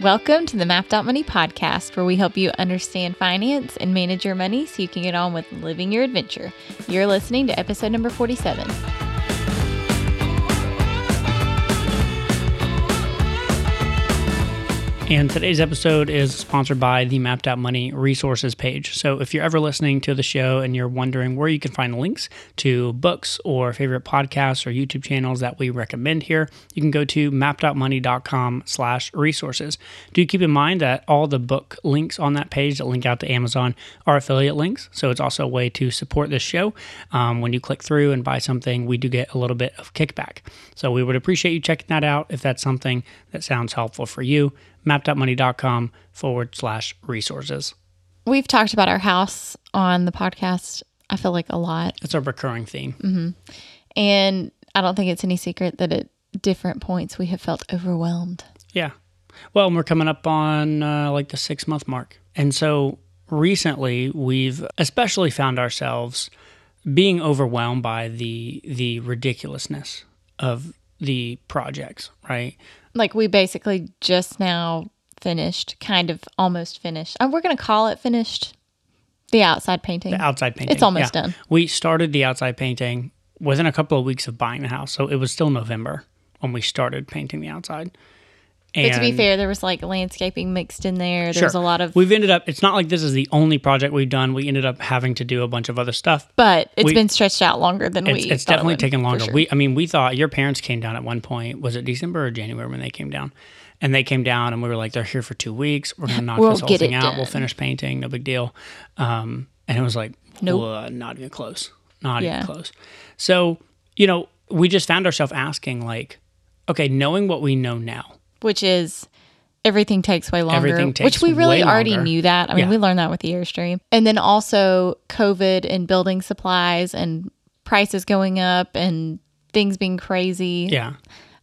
Welcome to the Mapped Out Money podcast, where we help you understand finance and manage your money so you can get on with living your adventure. You're listening to episode number 47. And today's episode is sponsored by the Mapped Out Money resources page. So if you're ever listening to the show and you're wondering where you can find links to books or favorite podcasts or YouTube channels that we recommend here, you can go to mappedoutmoney.com slash resources. Do keep in mind that all the book links on that page that link out to Amazon are affiliate links. So it's also a way to support this show. Um, when you click through and buy something, we do get a little bit of kickback. So we would appreciate you checking that out if that's something that sounds helpful for you mappedoutmoney.com forward slash resources. We've talked about our house on the podcast, I feel like a lot. It's a recurring theme. Mm-hmm. And I don't think it's any secret that at different points we have felt overwhelmed. Yeah. Well, we're coming up on uh, like the six month mark. And so recently we've especially found ourselves being overwhelmed by the the ridiculousness of the projects, right? Like we basically just now finished, kind of almost finished. Uh, we're going to call it finished. The outside painting. The outside painting. It's almost yeah. done. We started the outside painting within a couple of weeks of buying the house. So it was still November when we started painting the outside. And but to be fair, there was like landscaping mixed in there. There sure. a lot of. We've ended up. It's not like this is the only project we've done. We ended up having to do a bunch of other stuff. But it's we, been stretched out longer than it's, we. It's definitely it taken longer. Sure. We, I mean, we thought your parents came down at one point. Was it December or January when they came down? And they came down, and we were like, "They're here for two weeks. We're gonna knock we'll this whole thing out. Done. We'll finish painting. No big deal." Um, and it was like, nope. not even close. Not yeah. even close. So you know, we just found ourselves asking, like, okay, knowing what we know now, which is everything takes way longer. Takes which we really already longer. knew that. I mean, yeah. we learned that with the Airstream. And then also COVID and building supplies and prices going up and things being crazy. Yeah.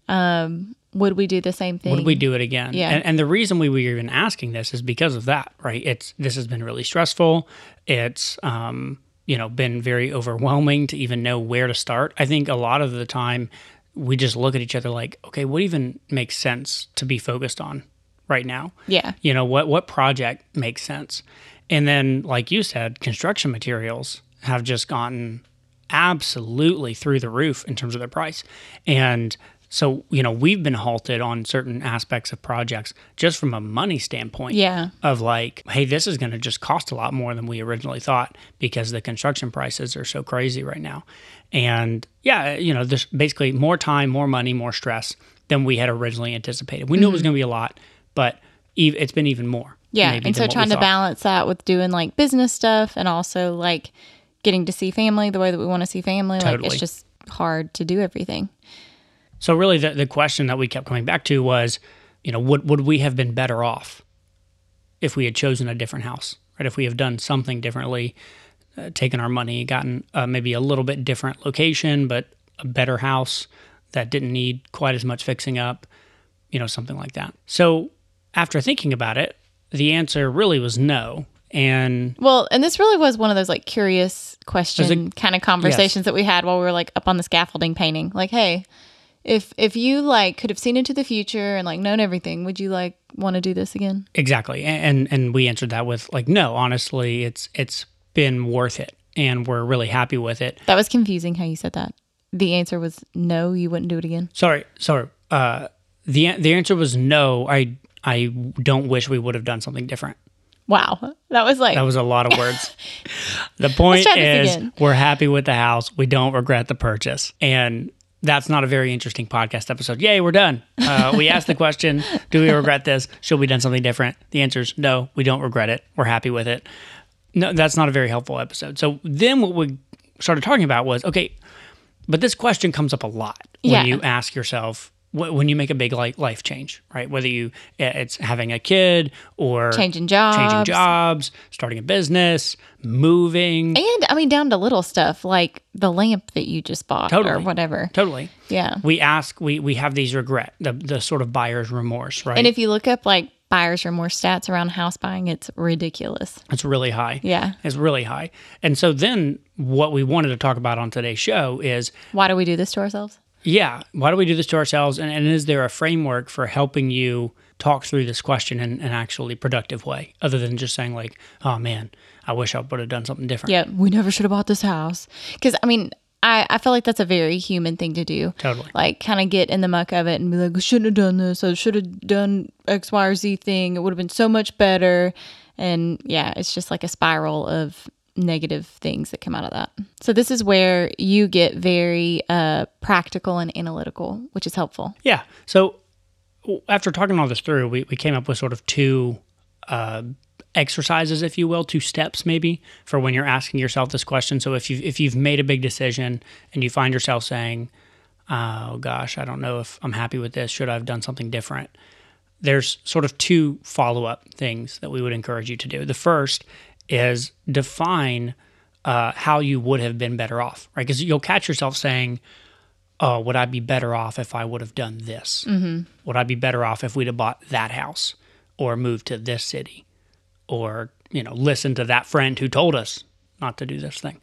Um, would we do the same thing? Would we do it again? Yeah. And, and, the reason we were even asking this is because of that, right? It's this has been really stressful. It's um, you know, been very overwhelming to even know where to start. I think a lot of the time we just look at each other like, okay, what even makes sense to be focused on? right now. Yeah. You know, what what project makes sense? And then like you said, construction materials have just gotten absolutely through the roof in terms of their price. And so, you know, we've been halted on certain aspects of projects just from a money standpoint. Yeah. Of like, hey, this is going to just cost a lot more than we originally thought because the construction prices are so crazy right now. And yeah, you know, there's basically more time, more money, more stress than we had originally anticipated. We knew mm-hmm. it was mm-hmm. going to be a lot, but it's been even more. Yeah, and so trying to balance that with doing like business stuff and also like getting to see family the way that we want to see family. Totally. Like it's just hard to do everything. So really, the the question that we kept coming back to was, you know, would would we have been better off if we had chosen a different house, right? If we have done something differently, uh, taken our money, gotten uh, maybe a little bit different location, but a better house that didn't need quite as much fixing up, you know, something like that. So after thinking about it, the answer really was no. And well, and this really was one of those like curious question kind of conversations yes. that we had while we were like up on the scaffolding painting. Like, hey, if if you like could have seen into the future and like known everything, would you like want to do this again? Exactly. And and we answered that with like, no, honestly, it's it's been worth it and we're really happy with it. That was confusing how you said that. The answer was no, you wouldn't do it again. Sorry, sorry. Uh the the answer was no. I I don't wish we would have done something different. Wow. That was like That was a lot of words. the point is we're happy with the house. We don't regret the purchase. And that's not a very interesting podcast episode. Yay, we're done. Uh, we asked the question, do we regret this? Should we done something different? The answer is no, we don't regret it. We're happy with it. No, that's not a very helpful episode. So then what we started talking about was, okay, but this question comes up a lot when yeah. you ask yourself, when you make a big life change, right? Whether you it's having a kid or changing jobs, changing jobs, starting a business, moving, and I mean down to little stuff like the lamp that you just bought totally. or whatever. Totally. Yeah. We ask, we we have these regret, the the sort of buyer's remorse, right? And if you look up like buyer's remorse stats around house buying, it's ridiculous. It's really high. Yeah. It's really high. And so then what we wanted to talk about on today's show is why do we do this to ourselves? Yeah. Why do we do this to ourselves? And, and is there a framework for helping you talk through this question in an actually productive way, other than just saying, like, oh man, I wish I would have done something different? Yeah. We never should have bought this house. Because, I mean, I, I feel like that's a very human thing to do. Totally. Like, kind of get in the muck of it and be like, I shouldn't have done this. I should have done X, Y, or Z thing. It would have been so much better. And yeah, it's just like a spiral of negative things that come out of that. So this is where you get very uh, practical and analytical, which is helpful. Yeah. So after talking all this through, we, we came up with sort of two uh, exercises, if you will, two steps maybe for when you're asking yourself this question. So if you if you've made a big decision and you find yourself saying, "Oh gosh, I don't know if I'm happy with this. Should I have done something different?" There's sort of two follow up things that we would encourage you to do. The first is define uh, how you would have been better off, right? Because you'll catch yourself saying, "Oh, would I be better off if I would have done this? Mm-hmm. Would I be better off if we'd have bought that house or moved to this city, or you know, listened to that friend who told us not to do this thing?"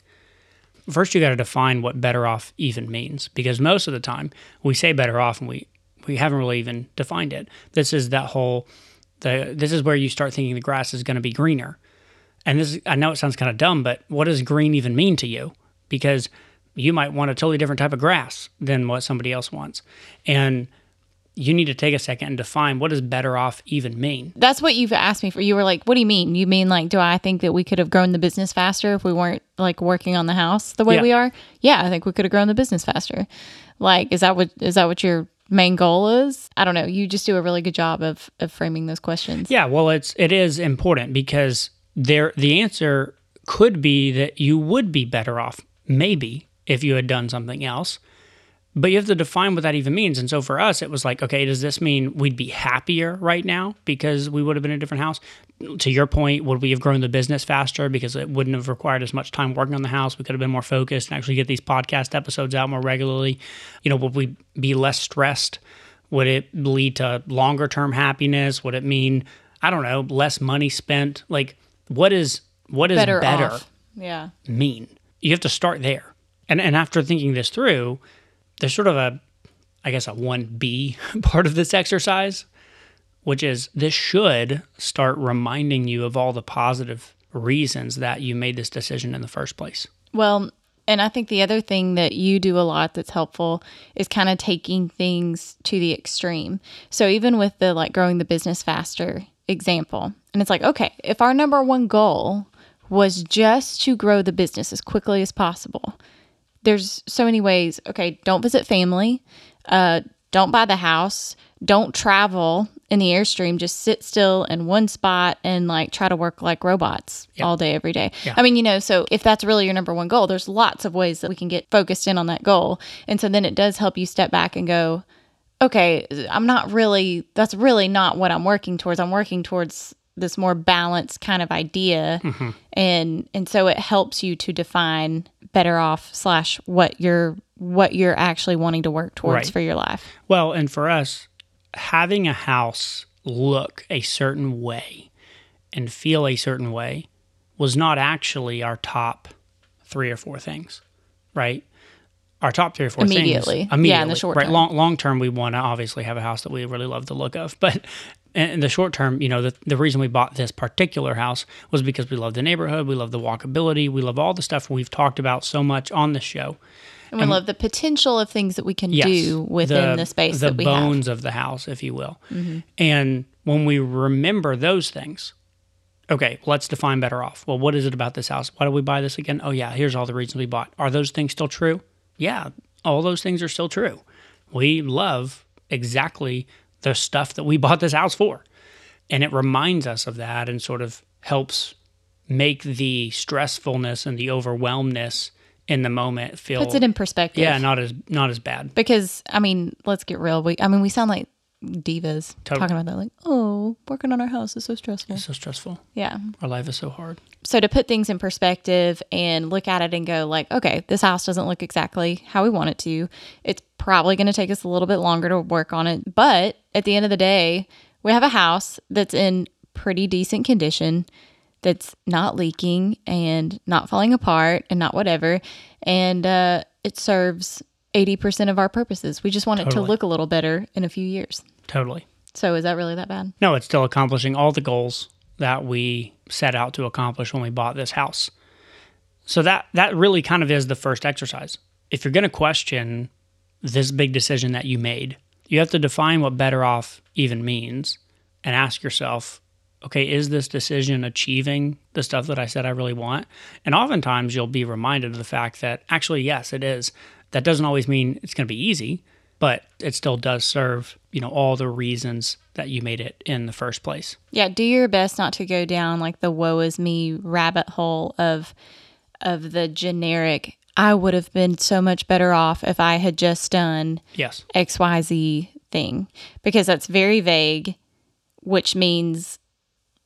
First, you got to define what better off even means, because most of the time we say better off and we we haven't really even defined it. This is that whole the this is where you start thinking the grass is going to be greener and this I know it sounds kind of dumb, but what does green even mean to you? Because you might want a totally different type of grass than what somebody else wants. And you need to take a second and define what does better off even mean. That's what you've asked me for. You were like, "What do you mean? You mean like do I think that we could have grown the business faster if we weren't like working on the house the way yeah. we are?" Yeah, I think we could have grown the business faster. Like, is that what is that what your main goal is? I don't know. You just do a really good job of of framing those questions. Yeah, well, it's it is important because there the answer could be that you would be better off maybe if you had done something else. But you have to define what that even means. And so for us it was like okay does this mean we'd be happier right now because we would have been in a different house? To your point would we have grown the business faster because it wouldn't have required as much time working on the house? We could have been more focused and actually get these podcast episodes out more regularly. You know would we be less stressed? Would it lead to longer term happiness? Would it mean i don't know less money spent? Like what is what is better, better yeah mean? You have to start there. And and after thinking this through, there's sort of a I guess a 1B part of this exercise, which is this should start reminding you of all the positive reasons that you made this decision in the first place. Well, and I think the other thing that you do a lot that's helpful is kind of taking things to the extreme. So even with the like growing the business faster, example. And it's like, okay, if our number one goal was just to grow the business as quickly as possible, there's so many ways. Okay, don't visit family, uh, don't buy the house, don't travel in the airstream, just sit still in one spot and like try to work like robots yep. all day, every day. Yeah. I mean, you know, so if that's really your number one goal, there's lots of ways that we can get focused in on that goal. And so then it does help you step back and go, okay, I'm not really, that's really not what I'm working towards. I'm working towards this more balanced kind of idea. Mm-hmm. And, and so it helps you to define better off slash what you're, what you're actually wanting to work towards right. for your life. Well, and for us, having a house look a certain way and feel a certain way was not actually our top three or four things, right? Our top three or four immediately. things immediately. Yeah, in the short right. term. Long long term, we want to obviously have a house that we really love the look of, but in the short term, you know, the, the reason we bought this particular house was because we love the neighborhood, we love the walkability, we love all the stuff we've talked about so much on the show. And we and, love the potential of things that we can yes, do within the, the space the that we bones have. of the house, if you will. Mm-hmm. And when we remember those things, okay, let's define better off. Well, what is it about this house? Why do we buy this again? Oh, yeah, here's all the reasons we bought. Are those things still true? Yeah, all those things are still true. We love exactly the stuff that we bought this house for. And it reminds us of that and sort of helps make the stressfulness and the overwhelmness in the moment feel puts it in perspective. Yeah, not as not as bad. Because I mean, let's get real. We I mean, we sound like divas talking about that. Like, oh, working on our house is so stressful. It's so stressful. Yeah. Our life is so hard. So to put things in perspective and look at it and go like, okay, this house doesn't look exactly how we want it to. It's probably going to take us a little bit longer to work on it, but at the end of the day, we have a house that's in pretty decent condition that's not leaking and not falling apart and not whatever and uh, it serves 80% of our purposes. We just want totally. it to look a little better in a few years. Totally. So is that really that bad? No, it's still accomplishing all the goals that we set out to accomplish when we bought this house. So that that really kind of is the first exercise. If you're going to question this big decision that you made, you have to define what better off even means and ask yourself, okay, is this decision achieving the stuff that I said I really want? And oftentimes you'll be reminded of the fact that actually, yes, it is. That doesn't always mean it's going to be easy, but it still does serve, you know, all the reasons that you made it in the first place. Yeah, do your best not to go down like the woe is me rabbit hole of of the generic I would have been so much better off if I had just done yes XYZ thing because that's very vague, which means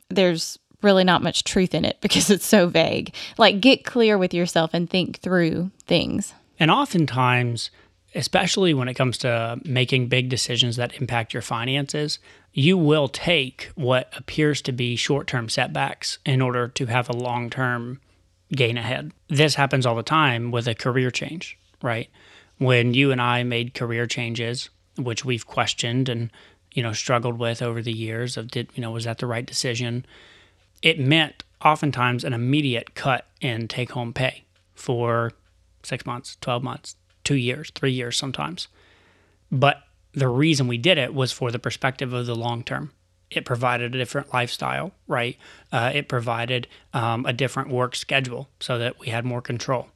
there's really not much truth in it because it's so vague. Like get clear with yourself and think through things. And oftentimes, especially when it comes to making big decisions that impact your finances, you will take what appears to be short term setbacks in order to have a long term gain ahead. This happens all the time with a career change, right? When you and I made career changes, which we've questioned and you know struggled with over the years of did you know was that the right decision it meant oftentimes an immediate cut in take home pay for 6 months 12 months 2 years 3 years sometimes. But the reason we did it was for the perspective of the long term. It provided a different lifestyle right? Uh, it provided um, a different work schedule so that we had more control.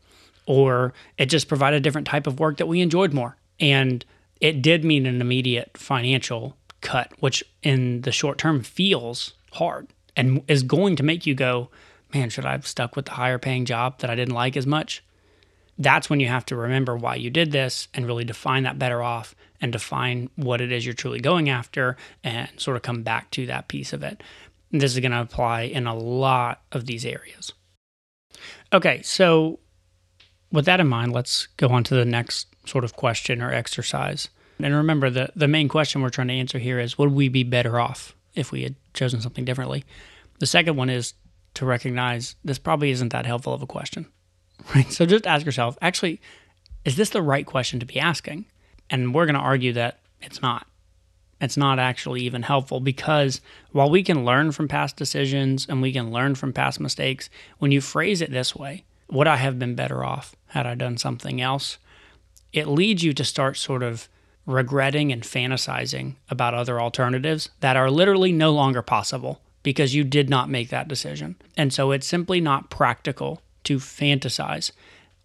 Or it just provided a different type of work that we enjoyed more. And it did mean an immediate financial cut, which in the short term feels hard and is going to make you go, man, should I have stuck with the higher paying job that I didn't like as much? That's when you have to remember why you did this and really define that better off and define what it is you're truly going after and sort of come back to that piece of it. This is going to apply in a lot of these areas. Okay, so with that in mind, let's go on to the next sort of question or exercise. And remember, the, the main question we're trying to answer here is would we be better off if we had chosen something differently? The second one is to recognize this probably isn't that helpful of a question, right? So just ask yourself actually, is this the right question to be asking? And we're going to argue that it's not. It's not actually even helpful because while we can learn from past decisions and we can learn from past mistakes, when you phrase it this way, would I have been better off had I done something else? It leads you to start sort of regretting and fantasizing about other alternatives that are literally no longer possible because you did not make that decision. And so it's simply not practical to fantasize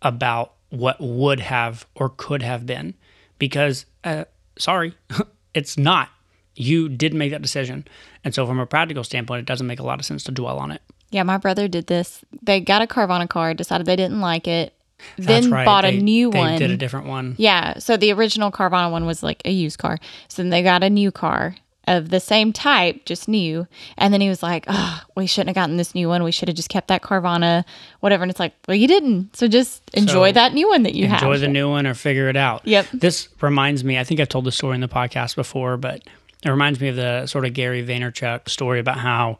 about what would have or could have been because, uh, sorry, it's not. You did make that decision. And so, from a practical standpoint, it doesn't make a lot of sense to dwell on it. Yeah, my brother did this. They got a Carvana car, decided they didn't like it, then right. bought they, a new they one. Did a different one. Yeah. So the original Carvana one was like a used car. So then they got a new car of the same type, just new. And then he was like, "Oh, we shouldn't have gotten this new one. We should have just kept that Carvana, whatever." And it's like, well, you didn't. So just enjoy so that new one that you enjoy have. Enjoy the new one or figure it out. Yep. This reminds me. I think I've told the story in the podcast before, but it reminds me of the sort of Gary Vaynerchuk story about how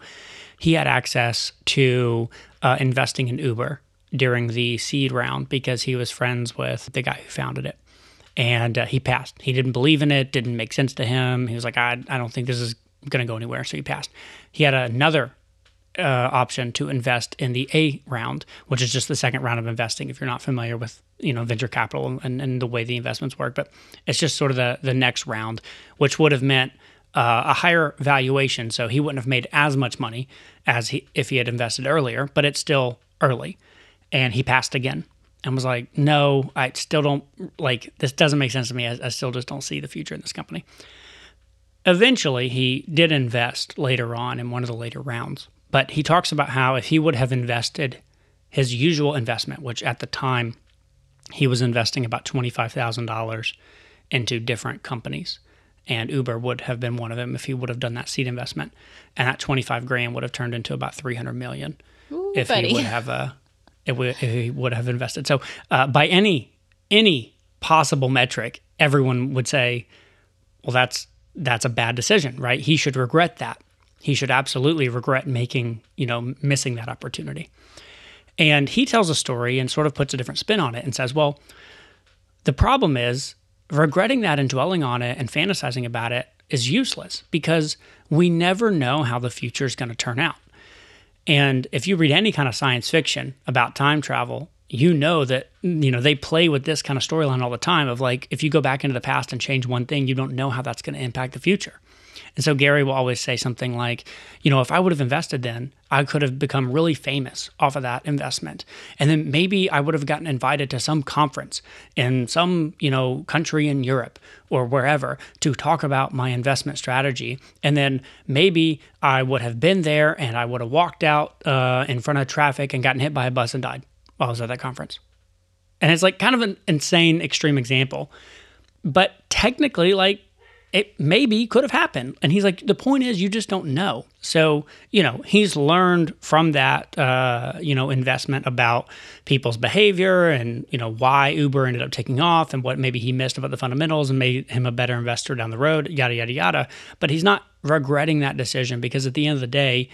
he had access to uh, investing in Uber during the seed round because he was friends with the guy who founded it. And uh, he passed. He didn't believe in it, didn't make sense to him. He was like, I, I don't think this is going to go anywhere. So he passed. He had another uh, option to invest in the A round, which is just the second round of investing. If you're not familiar with you know venture capital and, and the way the investments work, but it's just sort of the the next round, which would have meant uh, a higher valuation. So he wouldn't have made as much money as he if he had invested earlier, but it's still early and he passed again and was like, no, I still don't like this doesn't make sense to me. I, I, still just don't see the future in this company. Eventually, he did invest later on in one of the later rounds, but he talks about how if he would have invested his usual investment, which at the time he was investing about $25,000 into different companies, and Uber would have been one of them if he would have done that seed investment, and that 25 grand would have turned into about 300 million Ooh, if buddy. he would have uh, it would, he would have invested. So uh, by any any possible metric, everyone would say, well, that's that's a bad decision, right? He should regret that. He should absolutely regret making, you know, missing that opportunity. And he tells a story and sort of puts a different spin on it and says, well, The problem is regretting that and dwelling on it and fantasizing about it is useless because we never know how the future is going to turn out. And if you read any kind of science fiction about time travel, you know that you know they play with this kind of storyline all the time of like if you go back into the past and change one thing, you don't know how that's going to impact the future. And so Gary will always say something like, you know, if I would have invested then, I could have become really famous off of that investment. And then maybe I would have gotten invited to some conference in some, you know, country in Europe or wherever to talk about my investment strategy. And then maybe I would have been there and I would have walked out uh, in front of traffic and gotten hit by a bus and died while I was at that conference. And it's like kind of an insane extreme example. But technically, like it maybe could have happened. And he's like, the point is, you just don't know. So, you know, he's learned from that, uh, you know, investment about people's behavior and, you know, why Uber ended up taking off and what maybe he missed about the fundamentals and made him a better investor down the road, yada, yada, yada. But he's not regretting that decision because at the end of the day,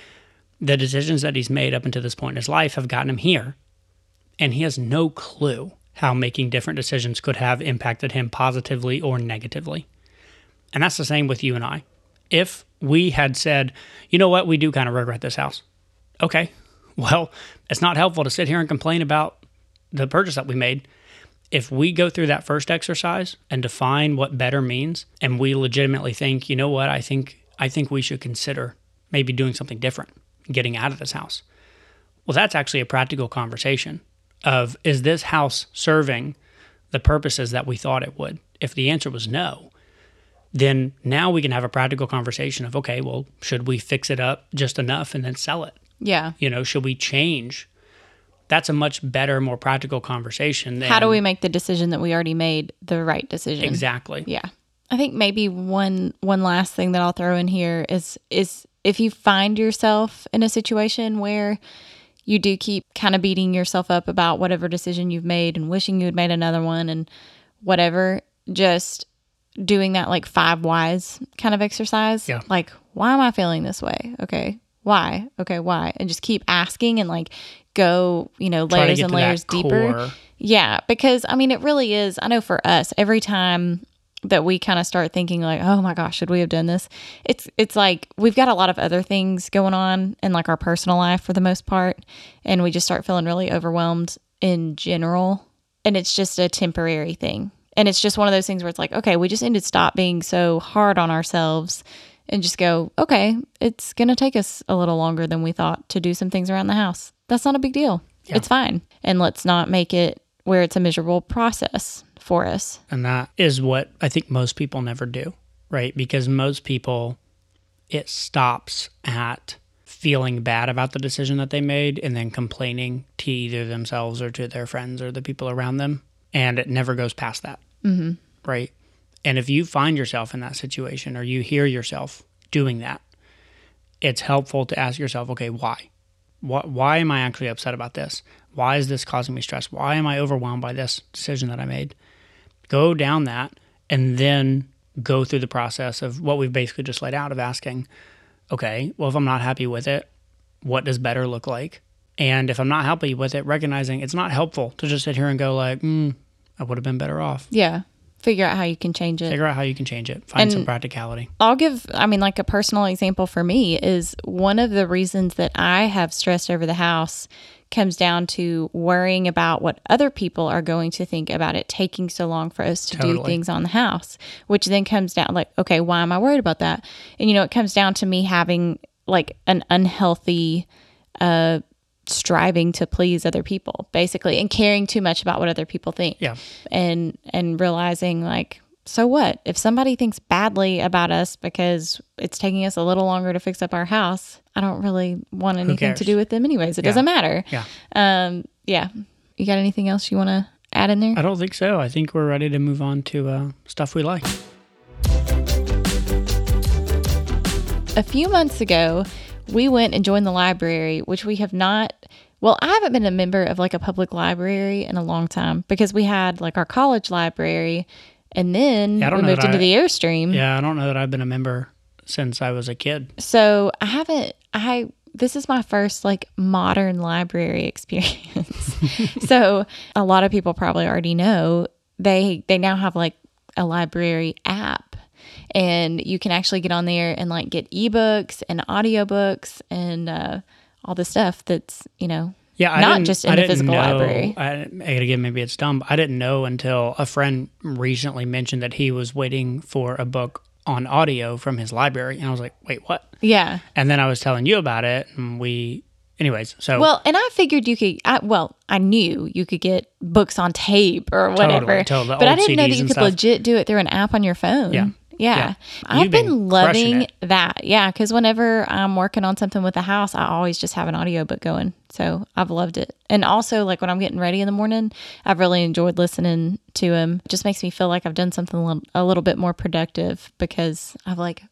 the decisions that he's made up until this point in his life have gotten him here. And he has no clue how making different decisions could have impacted him positively or negatively. And that's the same with you and I. If we had said, you know what, we do kind of regret this house. Okay, well, it's not helpful to sit here and complain about the purchase that we made. If we go through that first exercise and define what better means, and we legitimately think, you know what, I think I think we should consider maybe doing something different, getting out of this house. Well, that's actually a practical conversation of is this house serving the purposes that we thought it would? If the answer was no, then now we can have a practical conversation of okay, well, should we fix it up just enough and then sell it? Yeah. You know, should we change? That's a much better, more practical conversation. Than, How do we make the decision that we already made the right decision? Exactly. Yeah. I think maybe one one last thing that I'll throw in here is is if you find yourself in a situation where you do keep kind of beating yourself up about whatever decision you've made and wishing you had made another one and whatever, just doing that like five whys kind of exercise. Yeah. Like, why am I feeling this way? Okay. Why? Okay. Why? And just keep asking and like go, you know, layers and layers deeper. Core. Yeah. Because I mean, it really is. I know for us, every time that we kind of start thinking like, oh my gosh, should we have done this? It's it's like we've got a lot of other things going on in like our personal life for the most part, and we just start feeling really overwhelmed in general, and it's just a temporary thing. And it's just one of those things where it's like, okay, we just need to stop being so hard on ourselves and just go, okay, it's going to take us a little longer than we thought to do some things around the house. That's not a big deal. Yeah. It's fine. And let's not make it where it's a miserable process for us. And that is what I think most people never do, right? Because most people, it stops at feeling bad about the decision that they made and then complaining to either themselves or to their friends or the people around them and it never goes past that. Mm-hmm. Right. And if you find yourself in that situation or you hear yourself doing that, it's helpful to ask yourself, okay, why? What, why am I actually upset about this? Why is this causing me stress? Why am I overwhelmed by this decision that I made? Go down that and then go through the process of what we've basically just laid out of asking, okay, well, if I'm not happy with it, what does better look like? And if I'm not happy with it, recognizing it's not helpful to just sit here and go like, mm, I would have been better off. Yeah. Figure out how you can change it. Figure out how you can change it. Find and some practicality. I'll give, I mean, like a personal example for me is one of the reasons that I have stressed over the house comes down to worrying about what other people are going to think about it taking so long for us to totally. do things on the house, which then comes down like, okay, why am I worried about that? And, you know, it comes down to me having like an unhealthy, uh, striving to please other people basically and caring too much about what other people think. Yeah. And and realizing like so what? If somebody thinks badly about us because it's taking us a little longer to fix up our house i don't really want anything to do with them anyways. It yeah. doesn't matter. Yeah. Um yeah. You got anything else you want to add in there? I don't think so. I think we're ready to move on to uh, stuff we like. A few months ago we went and joined the library, which we have not. Well, I haven't been a member of like a public library in a long time because we had like our college library and then yeah, we moved into I, the Airstream. Yeah, I don't know that I've been a member since I was a kid. So I haven't, I, this is my first like modern library experience. so a lot of people probably already know they they now have like a library app and you can actually get on there and like get ebooks and audiobooks and uh, all the stuff that's you know yeah, I not just in the physical know, library. I, again, maybe it's dumb. I didn't know until a friend recently mentioned that he was waiting for a book on audio from his library, and I was like, "Wait, what?" Yeah. And then I was telling you about it, and we, anyways. So well, and I figured you could. I, well, I knew you could get books on tape or whatever, totally, totally, but I didn't CDs know that you could legit do it through an app on your phone. Yeah. Yeah. Yeah. I've been, been loving that. Yeah. Cause whenever I'm working on something with the house, I always just have an audiobook going. So I've loved it. And also, like when I'm getting ready in the morning, I've really enjoyed listening to him. It just makes me feel like I've done something a little, a little bit more productive because I've like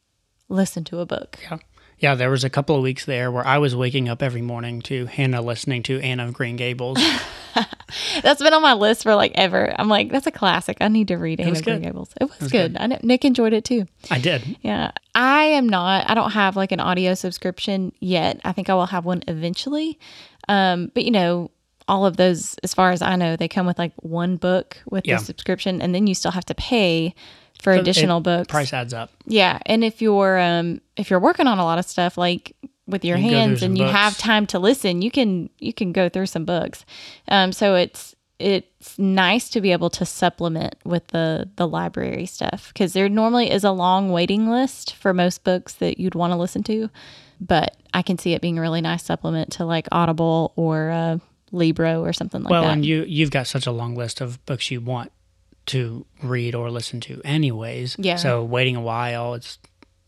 listened to a book. Yeah. Yeah, there was a couple of weeks there where I was waking up every morning to Hannah listening to Anne of Green Gables. That's been on my list for like ever. I'm like, that's a classic. I need to read Anne of Green. Gables. It was, was good. good. I know Nick enjoyed it too. I did. Yeah. I am not, I don't have like an audio subscription yet. I think I will have one eventually. Um, but you know, all of those, as far as I know, they come with like one book with Yeah. the subscription, and then you still have to pay for So additional it- books. Price adds up. Yeah, and if you're um if you're working on a lot of stuff like with your You can go through hands and you have time to listen, you can you can go through some books. Um, so it's it's nice to be able to supplement with the the library stuff because there normally is a long waiting list for most books that you'd want to listen to, but I can see it being a really nice supplement to like Audible or uh, Libro or something like well, that. Well, and you you've got such a long list of books you want to read or listen to, anyways. Yeah. So waiting a while, it's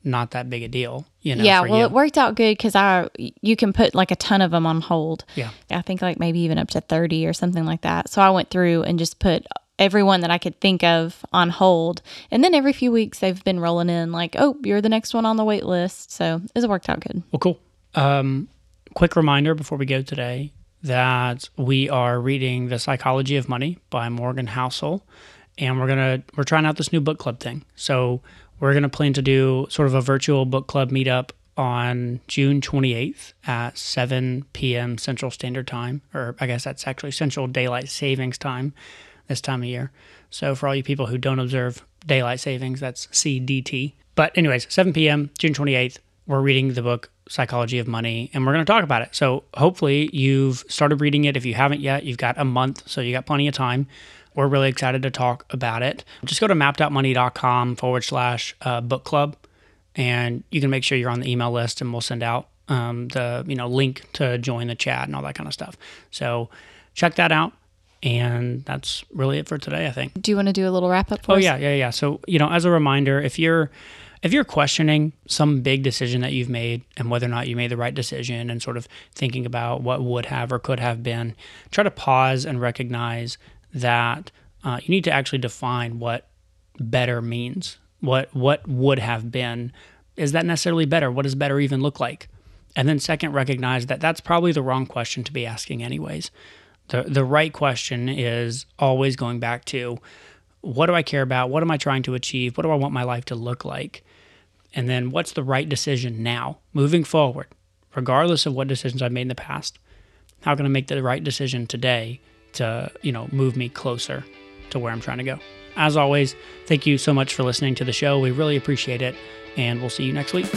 not that big a deal, you know. yeah, well, you. it worked out good because I you can put like a ton of them on hold. Yeah. I think like maybe even up to thirty or something like that. So I went through and just put everyone that I could think of on hold, and then every few weeks they've been rolling in like, oh, you're the next one on the wait list. So it's worked out good. Well, cool. Um, quick reminder before we go today that we are reading The Psychology of Money by Morgan Housel, and we're gonna we're trying out this new book club thing. So we're gonna plan to do sort of a virtual book club meetup on June 28th at 7 p.m. Central Standard Time, or I guess that's actually Central Daylight Savings Time this time of year. So for all you people who don't observe daylight savings, that's CDT. But anyways, 7 p.m. June 28th, we're reading the book Psychology of Money and we're going to talk about it. So hopefully you've started reading it. If you haven't yet, you've got a month, so you got plenty of time. We're really excited to talk about it. Just go to mappedoutmoney.com forward slash uh, book club and you can make sure you're on the email list and we'll send out um, the you know link to join the chat and all that kind of stuff. So check that out. And that's really it for today, I think. Do you want to do a little wrap up for Oh us? yeah, yeah, yeah. So you know, as a reminder, if you're if you're questioning some big decision that you've made and whether or not you made the right decision, and sort of thinking about what would have or could have been, try to pause and recognize that uh, you need to actually define what better means. What what would have been? Is that necessarily better? What does better even look like? And then second, recognize that that's probably the wrong question to be asking, anyways. The the right question is always going back to what do I care about? What am I trying to achieve? What do I want my life to look like? And then what's the right decision now, moving forward, regardless of what decisions I've made in the past? How can I make the right decision today to, you know, move me closer to where I'm trying to go? As always, thank you so much for listening to the show. We really appreciate it, and we'll see you next week.